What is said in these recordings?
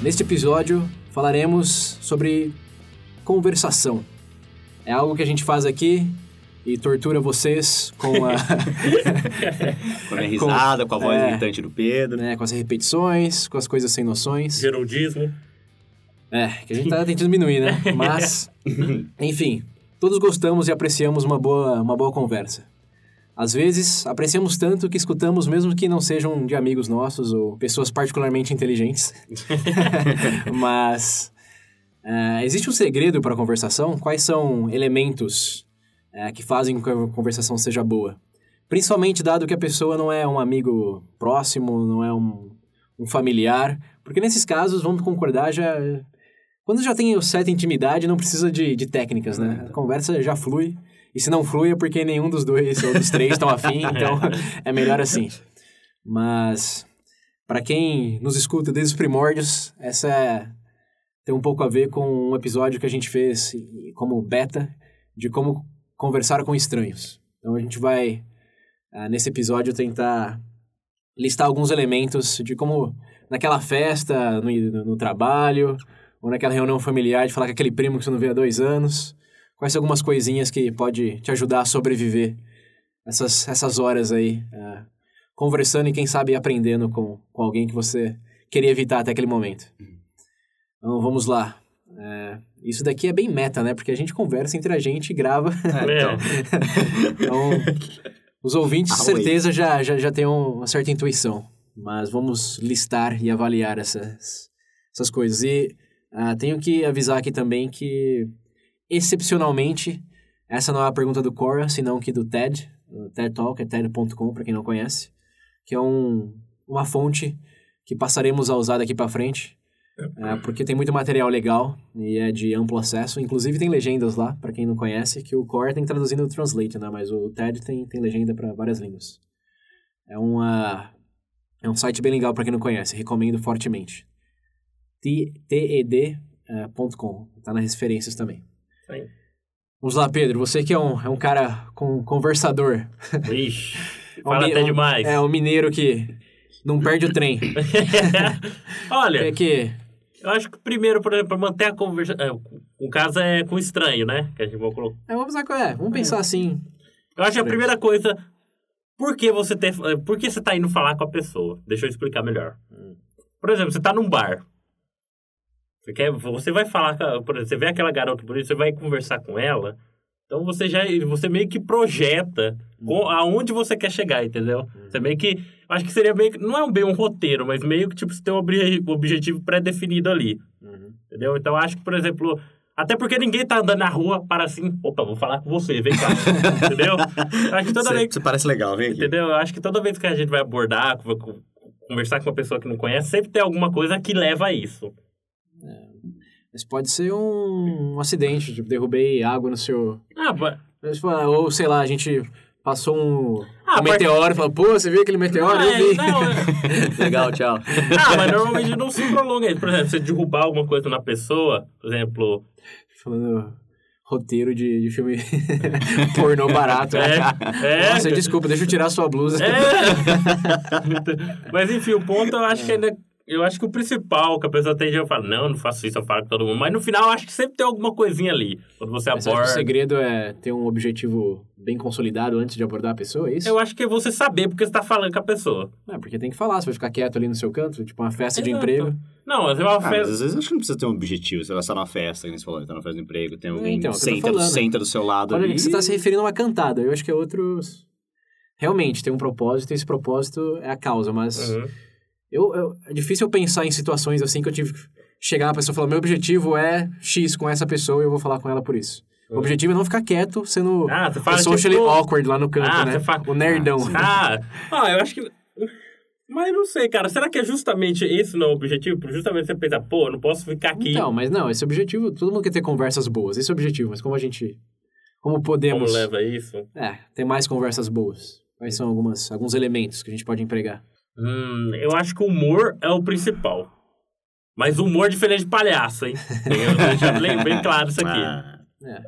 Neste episódio falaremos sobre conversação. É algo que a gente faz aqui e tortura vocês com a. com a minha risada, com, com a voz é, irritante do Pedro. Né, com as repetições, com as coisas sem noções. Geraldismo. É, que a gente tá tentando diminuir, né? Mas, enfim, todos gostamos e apreciamos uma boa, uma boa conversa. Às vezes, apreciamos tanto que escutamos mesmo que não sejam de amigos nossos ou pessoas particularmente inteligentes. Mas uh, existe um segredo para a conversação? Quais são elementos uh, que fazem com que a conversação seja boa? Principalmente dado que a pessoa não é um amigo próximo, não é um, um familiar. Porque nesses casos, vamos concordar, já... Quando já tem certa intimidade, não precisa de, de técnicas, né? A conversa já flui. E se não flui é porque nenhum dos dois ou dos três estão afim, então é melhor assim. Mas, para quem nos escuta desde os primórdios, essa é, tem um pouco a ver com um episódio que a gente fez como beta de como conversar com estranhos. Então a gente vai, ah, nesse episódio, tentar listar alguns elementos de como naquela festa, no, no trabalho, ou naquela reunião familiar, de falar com aquele primo que você não vê há dois anos, quais são algumas coisinhas que pode te ajudar a sobreviver essas, essas horas aí, uh, conversando e quem sabe aprendendo com, com alguém que você queria evitar até aquele momento. Então vamos lá. Uh, isso daqui é bem meta, né? Porque a gente conversa entre a gente e grava. É, então. então, os ouvintes, com certeza, já, já, já têm uma certa intuição. Mas vamos listar e avaliar essas, essas coisas. E uh, tenho que avisar aqui também que excepcionalmente, essa não é a pergunta do Cora, senão que do TED, o TED Talk, é TED.com, para quem não conhece, que é um, uma fonte que passaremos a usar daqui para frente, é, porque tem muito material legal e é de amplo acesso. Inclusive tem legendas lá, para quem não conhece, que o Core tem traduzindo no Translate, né? Mas o TED tem, tem legenda para várias línguas. É, uma, é um site bem legal para quem não conhece, recomendo fortemente. TED.com, tá nas referências também. Sim. Vamos lá, Pedro. Você que é um, é um cara com, conversador. Ixi, fala um, até demais. É, um mineiro que não perde o trem. Olha... É que... Eu acho que primeiro, por exemplo, para manter a conversa... É, o caso é com estranho, né? Que a gente vai colocar. É, vamos, é, vamos pensar é. assim. Eu acho que a primeira coisa... Por que você, ter, por que você tá indo falar com a pessoa? Deixa eu explicar melhor. Hum. Por exemplo, você tá num bar. Você, quer, você vai falar, por exemplo, você vê aquela garota bonita, você vai conversar com ela, então você já você meio que projeta uhum. aonde você quer chegar, entendeu? Uhum. Você meio que. Acho que seria meio que. Não é um, bem um roteiro, mas meio que tipo, você tem um objetivo pré-definido ali. Uhum. Entendeu? Então acho que, por exemplo. Até porque ninguém tá andando na rua para assim, opa, vou falar com você, vem cá. entendeu? Acho que toda você, vez. Você parece legal, vem aqui. Entendeu? Acho que toda vez que a gente vai abordar, conversar com uma pessoa que não conhece, sempre tem alguma coisa que leva a isso. É. Mas pode ser um, um acidente, tipo, derrubei água no seu. Ah, mas... Ou sei lá, a gente passou um, ah, um meteoro e falou, pô, você viu aquele meteoro? Ah, eu vi. Não, é... Legal, tchau. Ah, mas normalmente não se prolonga isso. Por exemplo, você derrubar alguma coisa na pessoa, por exemplo. Falando roteiro de, de filme pornô barato. Né? É, é. Nossa, desculpa, deixa eu tirar sua blusa. É. Mas enfim, o ponto eu acho que ainda eu acho que o principal que a pessoa tende a falar, não, não faço isso, eu falo com todo mundo. Mas no final, eu acho que sempre tem alguma coisinha ali. Quando você Mas aborda. o segredo é ter um objetivo bem consolidado antes de abordar a pessoa, é isso? Eu acho que é você saber porque você está falando com a pessoa. É, porque tem que falar, você vai ficar quieto ali no seu canto, tipo uma festa Exato. de emprego. Não, mas é uma festa. Ah, às vezes acho que não precisa ter um objetivo. Você vai estar numa festa, que você falou, está numa festa de emprego, tem alguém então, senta, do, senta do seu lado. Olha, ali. você está se referindo a uma cantada. Eu acho que é outros. Realmente, tem um propósito, e esse propósito é a causa, mas. Uhum eu, eu, é difícil eu pensar em situações assim que eu tive que chegar na pessoa e falar: meu objetivo é X com essa pessoa e eu vou falar com ela por isso. O uhum. objetivo é não ficar quieto sendo ah, fala, socially tipo... awkward lá no canto, ah, né? Fala... O nerdão. Ah, ah, eu acho que. Mas não sei, cara. Será que é justamente esse não o objetivo? Justamente você pensar, pô, não posso ficar aqui. Então, mas não, esse objetivo, todo mundo quer ter conversas boas. Esse é o objetivo, mas como a gente. Como podemos. Como leva isso? É, ter mais conversas boas. Quais são algumas, alguns elementos que a gente pode empregar? Hum, eu acho que o humor é o principal. Mas humor diferente de palhaço, hein? Eu deixar bem, bem claro isso aqui. Ah. É.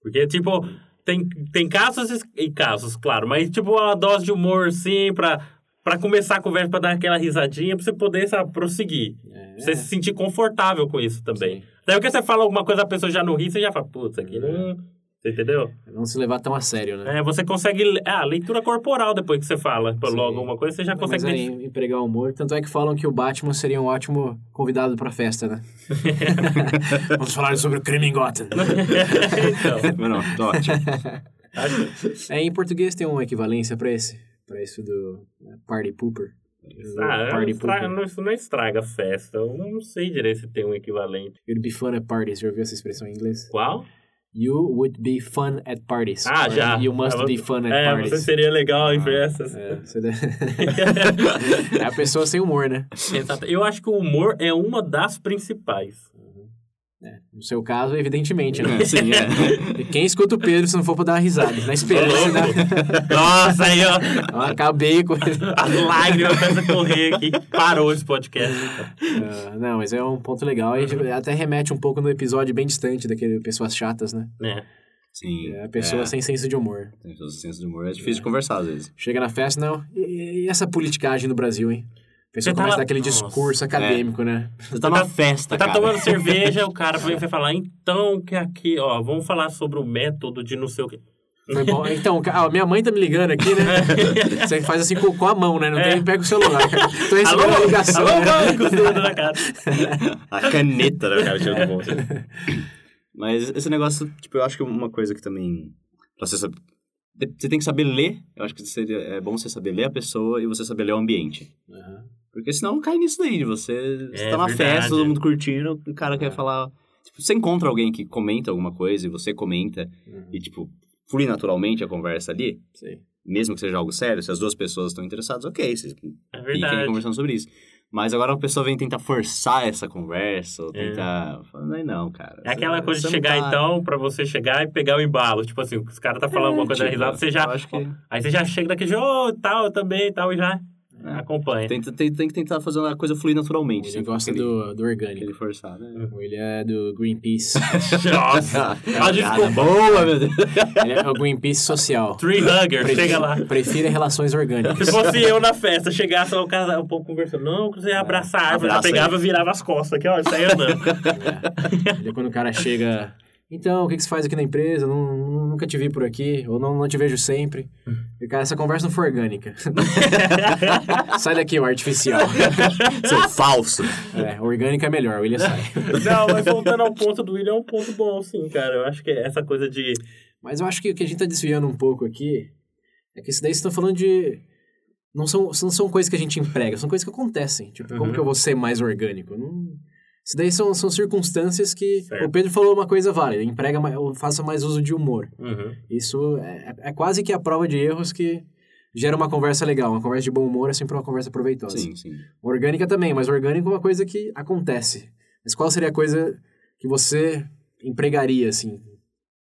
Porque, tipo, tem, tem casos e casos, claro. Mas, tipo, uma dose de humor, sim, pra, pra começar a conversa, pra dar aquela risadinha, pra você poder, sabe, prosseguir. É. Pra você se sentir confortável com isso também. Sim. Daí, porque você fala alguma coisa, a pessoa já não ri, você já fala, putz, aqui não você entendeu? Não se levar tão a sério, né? É, você consegue. Ah, leitura corporal depois que você fala. Sim. Logo alguma coisa, você já consegue. Mas aí, empregar humor. Tanto é que falam que o Batman seria um ótimo convidado pra festa, né? Vamos falar sobre o crime em Gotham. então. não, não, ótimo. É, em português tem uma equivalência pra esse. Pra isso do né, Party Pooper. Ah, party estraga, não, isso não estraga festa. Eu não sei direito se tem um equivalente. You'd be fun at parties. Já ouviu essa expressão em inglês? Qual? You would be fun at parties. Ah, já. You must be fun at é, parties. Você seria legal em ah, festas. É, é a pessoa sem humor, né? Exato. Eu acho que o humor é uma das principais. É, no seu caso, evidentemente, né? Sim, é. Quem escuta o Pedro se não for pra dar uma risada? Na esperança. Né? Nossa, aí, ó. Eu acabei com. As lágrimas começam a correr aqui. Parou esse podcast. Uh, não, mas é um ponto legal. E até remete um pouco no episódio bem distante daquele Pessoas Chatas, né? É. Sim. É a pessoa é. sem senso de humor. Sem senso de humor é difícil de conversar às vezes. Chega na festa, não. E, e essa politicagem no Brasil, hein? Pessoa começa tá dar aquele Nossa, discurso acadêmico, é. né? Você tá numa festa, Você tá tomando cerveja, o cara vai falar, então, que aqui, ó, vamos falar sobre o método de não sei o quê. Foi bom. Então, a minha mãe tá me ligando aqui, né? Você faz assim com, com a mão, né? Não é. tem, pega o celular. Tô recebendo alô, a ligação. Alô, né? banco, na cara. A caneta, né, cara, tirando bolso. Mas esse negócio, tipo, eu acho que uma coisa que também... Você, sabe, você tem que saber ler. Eu acho que seria, é bom você saber ler a pessoa e você saber ler o ambiente. Uhum. Porque senão cai nisso daí, você, você é, tá na verdade. festa, todo mundo curtindo, o cara é. quer falar... Tipo, você encontra alguém que comenta alguma coisa e você comenta uhum. e, tipo, flui naturalmente a conversa ali. Sim. Mesmo que seja algo sério, se as duas pessoas estão interessadas, ok, vocês é fiquem conversando sobre isso. Mas agora a pessoa vem tentar forçar essa conversa, ou é. tentar. É. Não, cara. É aquela coisa de chegar, tá... então, pra você chegar e pegar o embalo. Tipo assim, os caras tá falando é, uma coisa tipo, risada, você já. Que... Aí você já chega daquele, ô, oh, tal, também, tal, e já. É. Acompanha. Tem, tem, tem, que tentar fazer uma coisa fluir naturalmente. Ele gosta do, do orgânico. Ele forçar, né? Ele é do Greenpeace. Nossa! ah, desculpa. Boa, meu Deus. Ele é o Greenpeace social. Tree Hugger, Prefira, chega lá. Prefira relações orgânicas. Se fosse eu na festa, chegasse lá o cara um pouco conversando, não, você ia abraçar a árvore, já pegava e virava as costas aqui, ó, saia andando. É. quando o cara chega então, o que, que você faz aqui na empresa? Não, nunca te vi por aqui, ou não, não te vejo sempre. E, cara, essa conversa não foi orgânica. sai daqui, o artificial. Seu falso. É, orgânica é melhor, o William sai. não, mas voltando ao ponto do William, é um ponto bom, sim, cara. Eu acho que é essa coisa de... Mas eu acho que o que a gente tá desviando um pouco aqui é que isso daí vocês estão falando de... Não são, não são coisas que a gente emprega, são coisas que acontecem. Tipo, uhum. como que eu vou ser mais orgânico? Não... Isso daí são, são circunstâncias que certo. o Pedro falou uma coisa válida, emprega mais, faça mais uso de humor. Uhum. Isso é, é, quase que a prova de erros que gera uma conversa legal. Uma conversa de bom humor é sempre uma conversa proveitosa. Sim, sim. Orgânica também, mas orgânico é uma coisa que acontece. Mas qual seria a coisa que você empregaria, assim?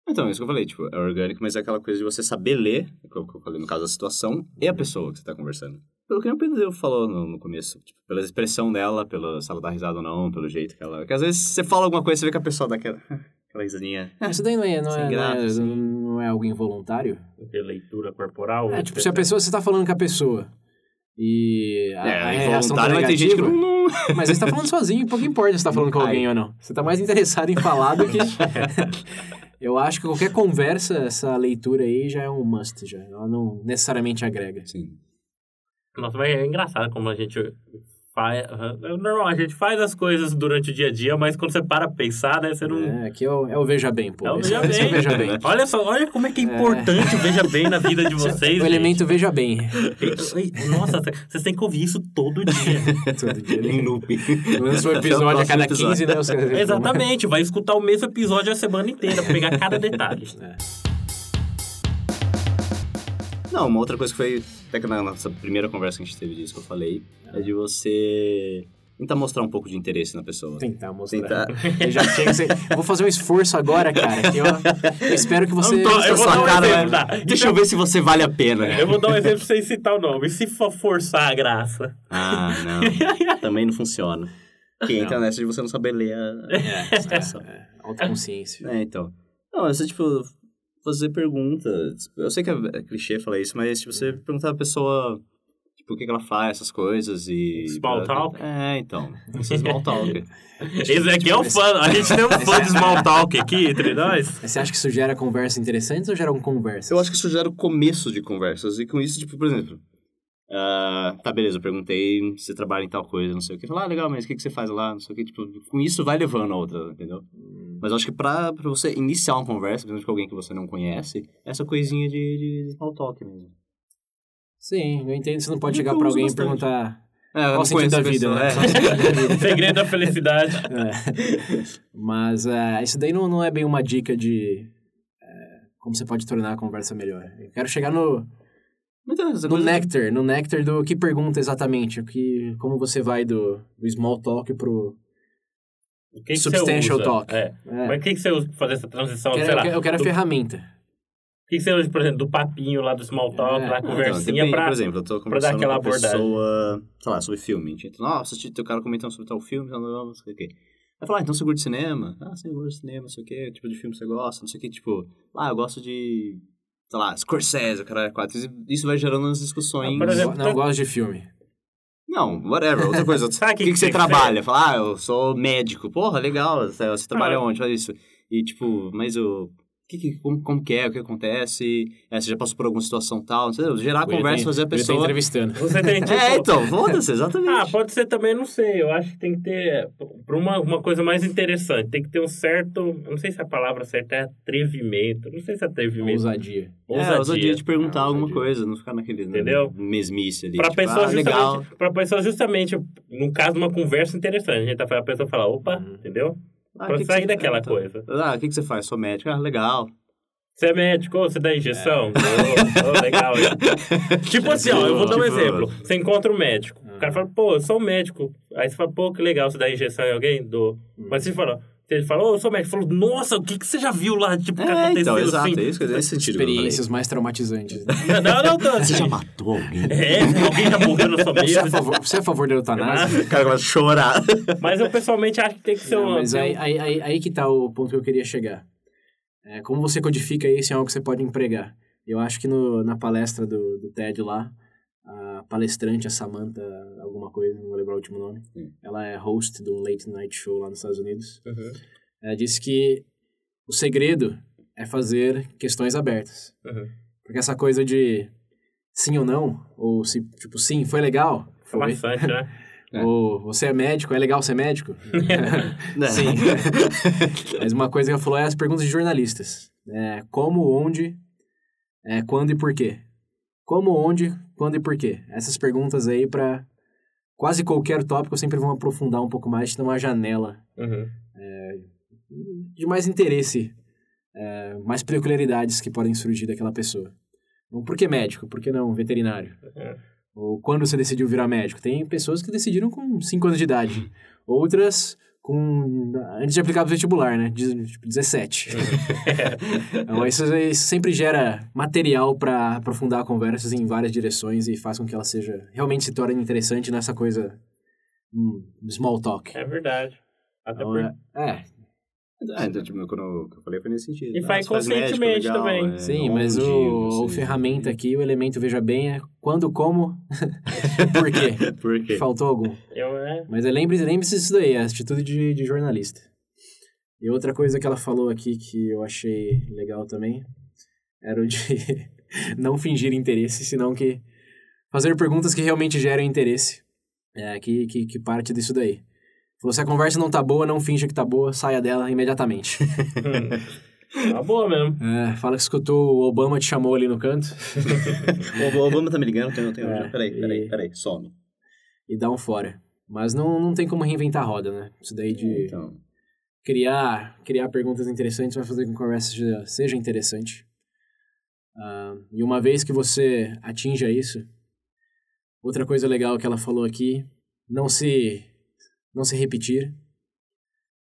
Então, isso que eu falei, tipo, é orgânico, mas é aquela coisa de você saber ler, como eu falei no caso da situação, e a pessoa que você está conversando. Pelo que o Pedro falou no, no começo, tipo, pela expressão dela, pelo, se ela dá risada ou não, pelo jeito que ela... Porque às vezes você fala alguma coisa, você vê que a pessoa dá aquela, aquela risadinha... Isso daí não é, não, é, graça, não, é, assim. não é algo involuntário? Porque leitura corporal... É, tipo, se a pessoa, você tá falando com a pessoa e a, é, a reação tá negativa, tem gente que não... Mas você tá falando sozinho, pouco importa se tá falando com alguém ou não. Você tá mais interessado em falar do que... Eu acho que qualquer conversa, essa leitura aí já é um must, já. Ela não necessariamente agrega. Sim. Nossa, mas é engraçado como a gente faz. Normal, a gente faz as coisas durante o dia a dia, mas quando você para pensar, né, você não. É, aqui é o, é o Veja Bem, pô. É o Veja, Bem. É o veja bem. Olha só, olha como é que é importante é. o Veja Bem na vida de vocês. o elemento Veja Bem. Nossa, vocês têm que ouvir isso todo dia. todo dia. Em loop. Lança um episódio a cada 15, né? Exatamente, vai escutar o mesmo episódio a semana inteira, pra pegar cada detalhe. É. Não, uma outra coisa que foi, até que na nossa primeira conversa que a gente teve disso que eu falei, é de você tentar mostrar um pouco de interesse na pessoa. Tentar mostrar. Tentar... Eu já tinha que ser... Eu vou fazer um esforço agora, cara, que eu, eu espero que você... Não tô- eu vou Sua dar um cara, exemplo, tá? Deixa eu ver se você vale a pena. Eu vou dar um exemplo sem citar o nome. E se for forçar a graça? Ah, não. Também não funciona. Que entra nessa de você não saber ler a... É, é, é, autoconsciência. É, então. Não, você, tipo, fazer perguntas. Eu sei que é, é clichê falar isso, mas, tipo, você perguntar pra pessoa, tipo, o que, que ela faz, essas coisas e... Small talk? É, então. Esse small talk. Esse aqui é o fã. A gente tem um fã de small talk aqui entre nós. Você acha que isso gera conversas interessantes ou gera um conversa? Eu acho que isso gera o começo de conversas. E com isso, tipo, por exemplo... ah, tá, beleza, eu perguntei se você trabalha em tal coisa, não sei o que. Falar, ah, legal, mas o que, que você faz lá? Não sei o que. Tipo, com isso vai levando a outra, entendeu? Mas eu acho que pra, pra você iniciar uma conversa, principalmente com alguém que você não conhece, é essa coisinha de, de small talk mesmo. Sim, eu entendo. Você não pode Eu chegar pra alguém e perguntar É, qual não o sentido da vida, a né? vida? Segredo da felicidade. É. Mas é, isso daí não, não é bem uma dica de é, como você pode tornar a conversa melhor. Eu quero chegar no, No néctar, no néctar do que pergunta exatamente, o que, como você vai do, do small talk pro... O que, que Substantial talk. É. É, Mas o que, que você usa pra fazer essa transição? eu quero, sei eu lá, quero, eu quero a do- ferramenta. O que, que você usa, por exemplo, do papinho lá do small talk, É. lá, Ah, então, conversinha depende, pra... Por exemplo, eu tô pra dar aquela com a abordagem. pessoa, sei lá, sobre filme. A gente entra, nossa, teu cara comentando sobre tal filme, não sei o quê. Vai falar, ah, então você curte cinema? Ah, gosto de cinema, não sei o quê, que tipo de filme você gosta, não sei o quê, tipo, ah, eu gosto de, sei lá, Scorsese, o cara é quatro. Isso vai gerando umas discussões. Ah, por exemplo, não, eu gosto de filme. Não, whatever, outra coisa. O que, que que você trabalha? Fala, ah, eu sou médico. Porra, legal, você, você trabalha Ah. onde? Faz isso. E, tipo, mas o... Que, que, como, como que é? O que acontece? É, você já passou por alguma situação tal? Entendeu? Gerar Eu ia conversa, ter- fazer a ter pessoa... entrevistando. Você tem, tipo... É, então, foda-se, exatamente. Ah, pode ser também, não sei. Eu acho que tem que ter. Pra uma, uma coisa mais interessante, tem que ter um certo. eu Não sei se a palavra certa é atrevimento. Não sei se é atrevimento. Ousadia. É, ousadia de perguntar É, alguma ousadia. coisa, não ficar naquele né, Entendeu? mesmice ali. Pra tipo, pessoa, ah, legal. justamente, pra pessoa justamente, no caso de uma conversa interessante, a gente tá falando, a pessoa fala, opa, Uhum. entendeu? Ah, pra que que sair você- daquela ah, coisa. Ah, o que, que você faz? Sou médico. Ah, legal. Você é médico, ou você dá injeção? Ô, ô, legal. hein? tipo assim, ó, eu vou dar um Tipo- exemplo. Você encontra um médico. O cara fala, pô, eu sou um médico. Aí você fala, pô, que legal, você dá injeção em alguém? Dou. Mas você fala, ele fala, ô, eu sou médico. Falou, nossa, o que, que você já viu lá? Tipo, o que É, aconteceu então, exato, assim? é isso que é nesse sentido. Experiências mais traumatizantes. Não, não, não. Você assim. já matou alguém? É, alguém já morreu na sua Você é, a mesa. favor, você é a favor da eutanásia? O cara a chorar. Mas eu pessoalmente acho que tem que ser Não, um. mas aí, aí, aí, aí que tá o ponto que eu queria chegar. É, como você codifica isso em algo que você pode empregar? Eu acho que no, na palestra do, do TED lá, a palestrante, a Samantha, alguma coisa, não vou lembrar o último nome, Sim. ela é host de um late night show lá nos Estados Unidos. Uhum, Ela disse que o segredo é fazer questões abertas. uhum. Porque essa coisa de sim ou não, ou se, tipo, sim, foi legal, Foi bastante, né? É. Ou você é médico, é legal ser médico? Sim. Mas uma coisa que ela falou é as perguntas de jornalistas. É, como, onde, é, quando e por quê. Como, onde, quando e por quê. Essas perguntas aí para quase qualquer tópico sempre vão aprofundar um pouco mais, te dar uma janela Uhum. de mais interesse, é, mais peculiaridades que podem surgir daquela pessoa. Então, por que médico? Por que não veterinário? É. Ou quando você decidiu virar médico? Tem pessoas que decidiram com 5 anos de idade. Outras com... antes de aplicar o vestibular, né? De, tipo, 17. então, isso, isso sempre gera material para aprofundar conversas em várias direções e faz com que ela seja... Realmente se torne interessante nessa coisa... hum, small talk. É verdade. Até Então, por... é, é, Ah, então, tipo, quando eu, que eu falei foi nesse sentido. E Ah, faz conscientemente legal, também. é, Sim, mas onde, o, sei. ferramenta aqui, o elemento veja bem é quando, como, por quê. Por quê? Faltou algum. Eu, é... Mas é, lembre- lembre-se disso daí, é a atitude de, de jornalista. E outra coisa que ela falou aqui que eu achei legal também era o de não fingir interesse, senão que fazer perguntas que realmente gerem interesse. É, que, que, que parte disso daí. Se a conversa não tá boa, não finja que tá boa, saia dela imediatamente. Uma boa mesmo. É, fala que escutou o Obama te chamou ali no canto O Obama tá me ligando, tem, tem, É, peraí, peraí, e- peraí, some. e dá um fora. Mas não, não tem como reinventar a roda, né? Isso daí de Então, criar, criar perguntas interessantes vai fazer com que a conversa seja, seja interessante. Ah, e uma vez que você atinja isso, outra coisa legal que ela falou aqui, não se, não se repetir,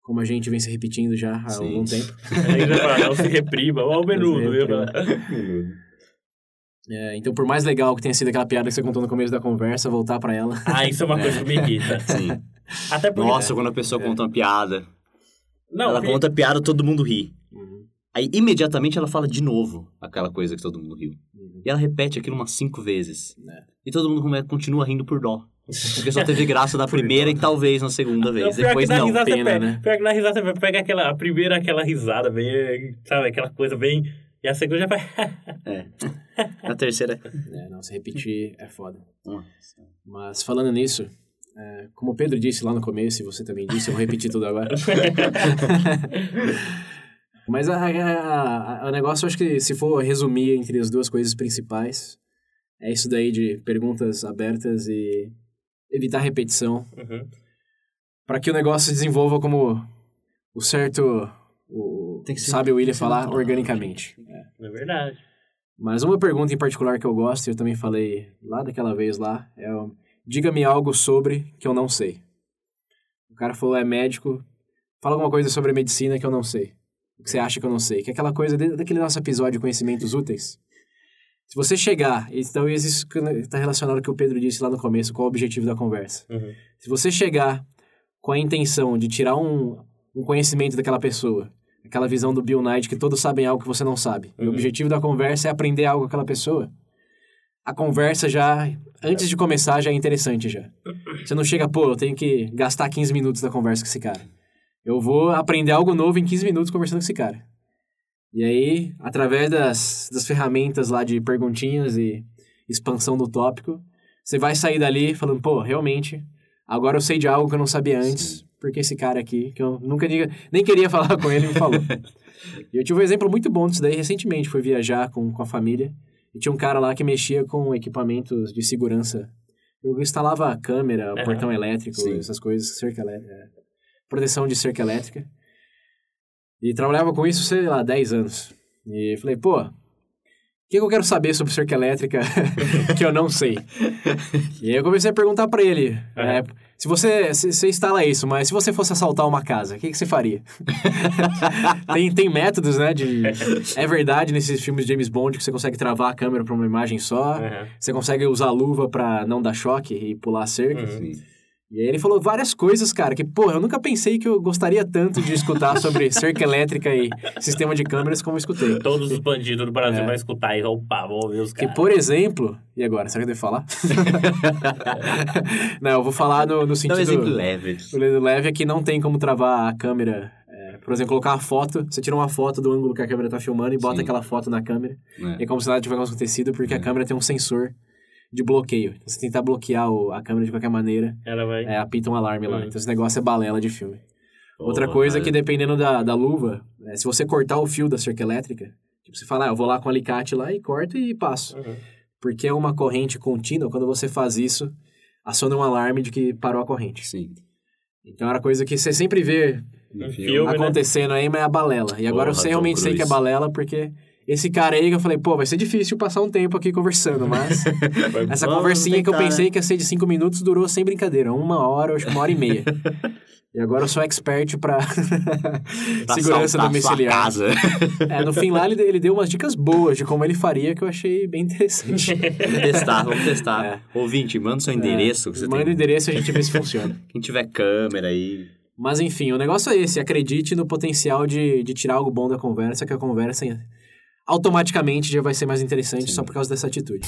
como a gente vem se repetindo já há Sim. algum tempo. Aí vai falar, não se reprima. Olha o menudo. Não? É, então, por mais legal que tenha sido aquela piada que você contou no começo da conversa, voltar pra ela. Ah, isso é uma coisa que me irrita. Sim. Até porque... Nossa, quando a pessoa conta uma piada, Não, ela porque- conta a piada, todo mundo ri. Uhum. Aí, imediatamente, ela fala de novo aquela coisa que todo mundo riu. Uhum. E ela repete aquilo umas cinco vezes. É. E todo mundo continua rindo por dó. Porque só teve graça da primeira e talvez na segunda Não, vez. pior Depois não. pena, pega, né? Pior que na risada você pega aquela, a primeira aquela risada bem, sabe, aquela coisa bem... E a segunda já vai... É. Na terceira. É, não, se repetir é foda. Nossa. Mas falando nisso, é, como o Pedro disse lá no começo, e você também disse, eu vou repetir tudo agora. Mas a, a- a- o negócio, acho que se for resumir entre as duas coisas principais, é isso daí de perguntas abertas e evitar repetição, Uhum. para que o negócio se desenvolva como o certo, o, Tem que ser- sabe o William falar, natural, organicamente. É verdade. Mas uma pergunta em particular que eu gosto, e eu também falei lá daquela vez lá, é diga-me algo sobre que eu não sei. O cara falou, é médico, fala alguma coisa sobre medicina que eu não sei. O que você acha que eu não sei. Que é aquela coisa daquele nosso episódio de conhecimentos úteis. Se você chegar, então isso está relacionado ao que o Pedro disse lá no começo, qual é o objetivo da conversa. Uhum. Se você chegar com a intenção de tirar um, um conhecimento daquela pessoa, aquela visão do Bill Knight que todos sabem algo que você não sabe, e o Uhum. objetivo da conversa é aprender algo com aquela pessoa, a conversa já, antes de começar, já é interessante já. Você não chega, pô, eu tenho que gastar 15 minutos da conversa com esse cara. Eu vou aprender algo novo em 15 minutos conversando com esse cara. E aí, através das, das ferramentas lá de perguntinhas e expansão do tópico, você vai sair dali falando, pô, realmente, agora eu sei de algo que eu não sabia antes, porque esse cara aqui, que eu nunca diga, nem queria falar com ele, me falou. e eu tive um exemplo muito bom disso daí recentemente, foi viajar com, com a família, e tinha um cara lá que mexia com equipamentos de segurança. Eu instalava câmera, Aham. portão elétrico, Sim. essas coisas, cerca elétrica, proteção de cerca elétrica. E trabalhava com isso, sei lá, 10 anos. E falei, pô, que, que eu quero saber sobre cerca elétrica que eu não sei? E aí eu comecei a perguntar pra ele, é, se você, se, você instala isso, mas se você fosse assaltar uma casa, o que, que você faria? tem, tem métodos, né, de... É verdade nesses filmes de James Bond que você consegue travar a câmera pra uma imagem só, Uhum. você consegue usar luva pra não dar choque e pular a cerca. Uhum. E aí ele falou várias coisas, cara, que, pô, eu nunca pensei que eu gostaria tanto de escutar sobre cerca elétrica e sistema de câmeras como eu escutei. Todos os bandidos do Brasil É. vão escutar e opa, vão ouvir os Que, caras. por exemplo... E agora, será que eu devo falar? não, eu vou falar no, no um sentido... exemplo leve. O leve é que não tem como travar a câmera. é, por exemplo, colocar uma foto, você tira uma foto do ângulo que a câmera tá filmando e bota Sim. aquela foto na câmera. E é como se nada tivesse acontecido, porque a câmera tem um sensor de bloqueio. Então, se tentar bloquear o- a câmera de qualquer maneira, Ela vai... é, apita um alarme lá. Hum. Então esse negócio é balela de filme. Outra coisa é mas- que dependendo da, da luva, é, se você cortar o fio da cerca elétrica, tipo, você fala, ah, eu vou lá com o alicate lá e corto e passo. Uhum. Porque é uma corrente contínua, quando você faz isso, aciona um alarme de que parou a corrente. Sim. Então era coisa que você sempre vê Um filme. né? acontecendo aí, mas é a balela. E agora eu Porra, sei, realmente sei que é balela, porque esse cara aí que eu falei, pô, vai ser difícil passar um tempo aqui conversando, mas essa conversinha que eu tentar, pensei né? que ia ser de cinco minutos durou sem brincadeira, uma hora, acho que uma hora e meia. e agora eu sou expert pra Pra segurança domiciliar. Casa. É, no fim lá ele, ele deu umas dicas boas de como ele faria que eu achei bem interessante. vamos testar, vamos testar. É. Ouvinte, manda seu endereço. Que você Manda o endereço e a gente vê se funciona. Quem tiver câmera aí. Mas enfim, o negócio é esse. Acredite no potencial de, de tirar algo bom da conversa, que a conversa automaticamente já vai ser mais interessante Sim. só por causa dessa atitude.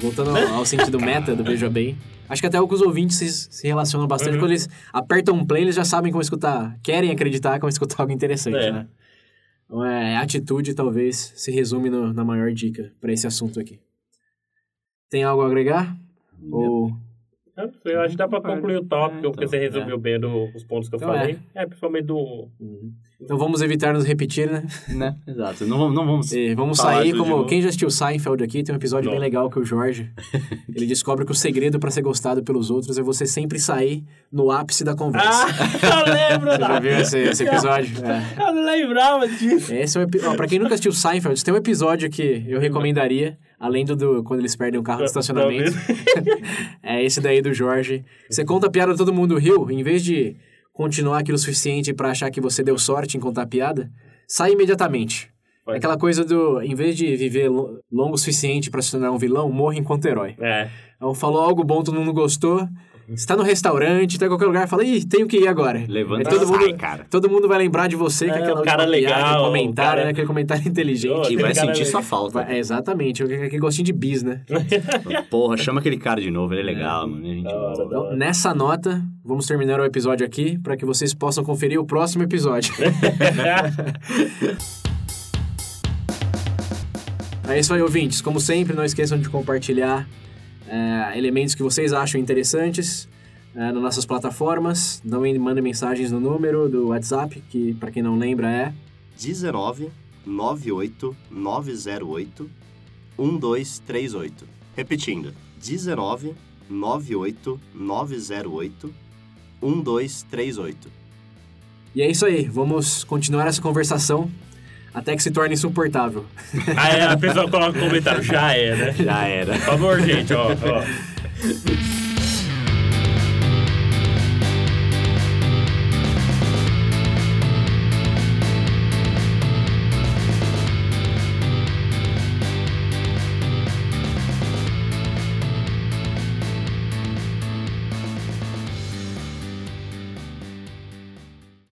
Voltando ao, ao sentido meta do Veja Bem, acho que até alguns ouvintes se, se relacionam bastante. Uhum. Quando eles apertam um play, eles já sabem como escutar, querem acreditar vão escutar algo interessante, É. né? Então, é, atitude talvez se resume no- na maior dica para esse assunto aqui. Tem algo a agregar? Ou Eu acho que dá pra concluir o tópico, É, porque então, você resumiu bem do- os pontos que eu Então, falei. É, principalmente do. Então vamos evitar nos repetir, né? Né? Exato. Não vamos... Não vamos... E vamos Falar sair como... Quem já assistiu Seinfeld aqui, tem um episódio Não. bem legal que o Jorge... ele descobre que o segredo pra ser gostado pelos outros é você sempre sair no ápice da conversa. Ah, eu lembro Você já da. viu esse, esse episódio? É. Eu não lembrava disso. Esse é um. Ó, pra quem nunca assistiu Seinfeld, tem um episódio que eu recomendaria, além do, do quando eles perdem o carro no estacionamento. é esse daí do Jorge. Você conta a piada, todo mundo riu, em vez de continuar aquilo o suficiente pra achar que você deu sorte em contar a piada, sai imediatamente. Aquela coisa do, em vez de viver lo- longo o suficiente pra se tornar um vilão, morra enquanto herói. É. Então falou algo bom, todo mundo gostou. Você tá no restaurante, tá em qualquer lugar, fala, ih, tenho que ir agora. Levanta Aí todo sai, mundo, cara. Todo mundo vai lembrar de você, que É, aquela o cara última piada, legal, comentário, o cara- né? Aquele comentário inteligente. Ô, E vai sentir legal. sua falta. Vai- é, exatamente, aquele gostinho de bis, né? Porra, chama aquele cara de novo. Ele é legal, mano. É gente Da hora, boa. da hora. Então, nessa nota, vamos terminar o episódio aqui para que vocês possam conferir o próximo episódio. é isso aí, ouvintes. Como sempre, não esqueçam de compartilhar é, elementos que vocês acham interessantes é, nas nossas plataformas. Também mandem mensagens no número do WhatsApp, que para quem não lembra é 19 98 908 1238. Repetindo, 19 98 908 1238. E é isso aí, vamos continuar essa conversação até que se torne insuportável. Aí a pessoa coloca no comentário, já é, né? Já era. Por favor, gente, ó. ó.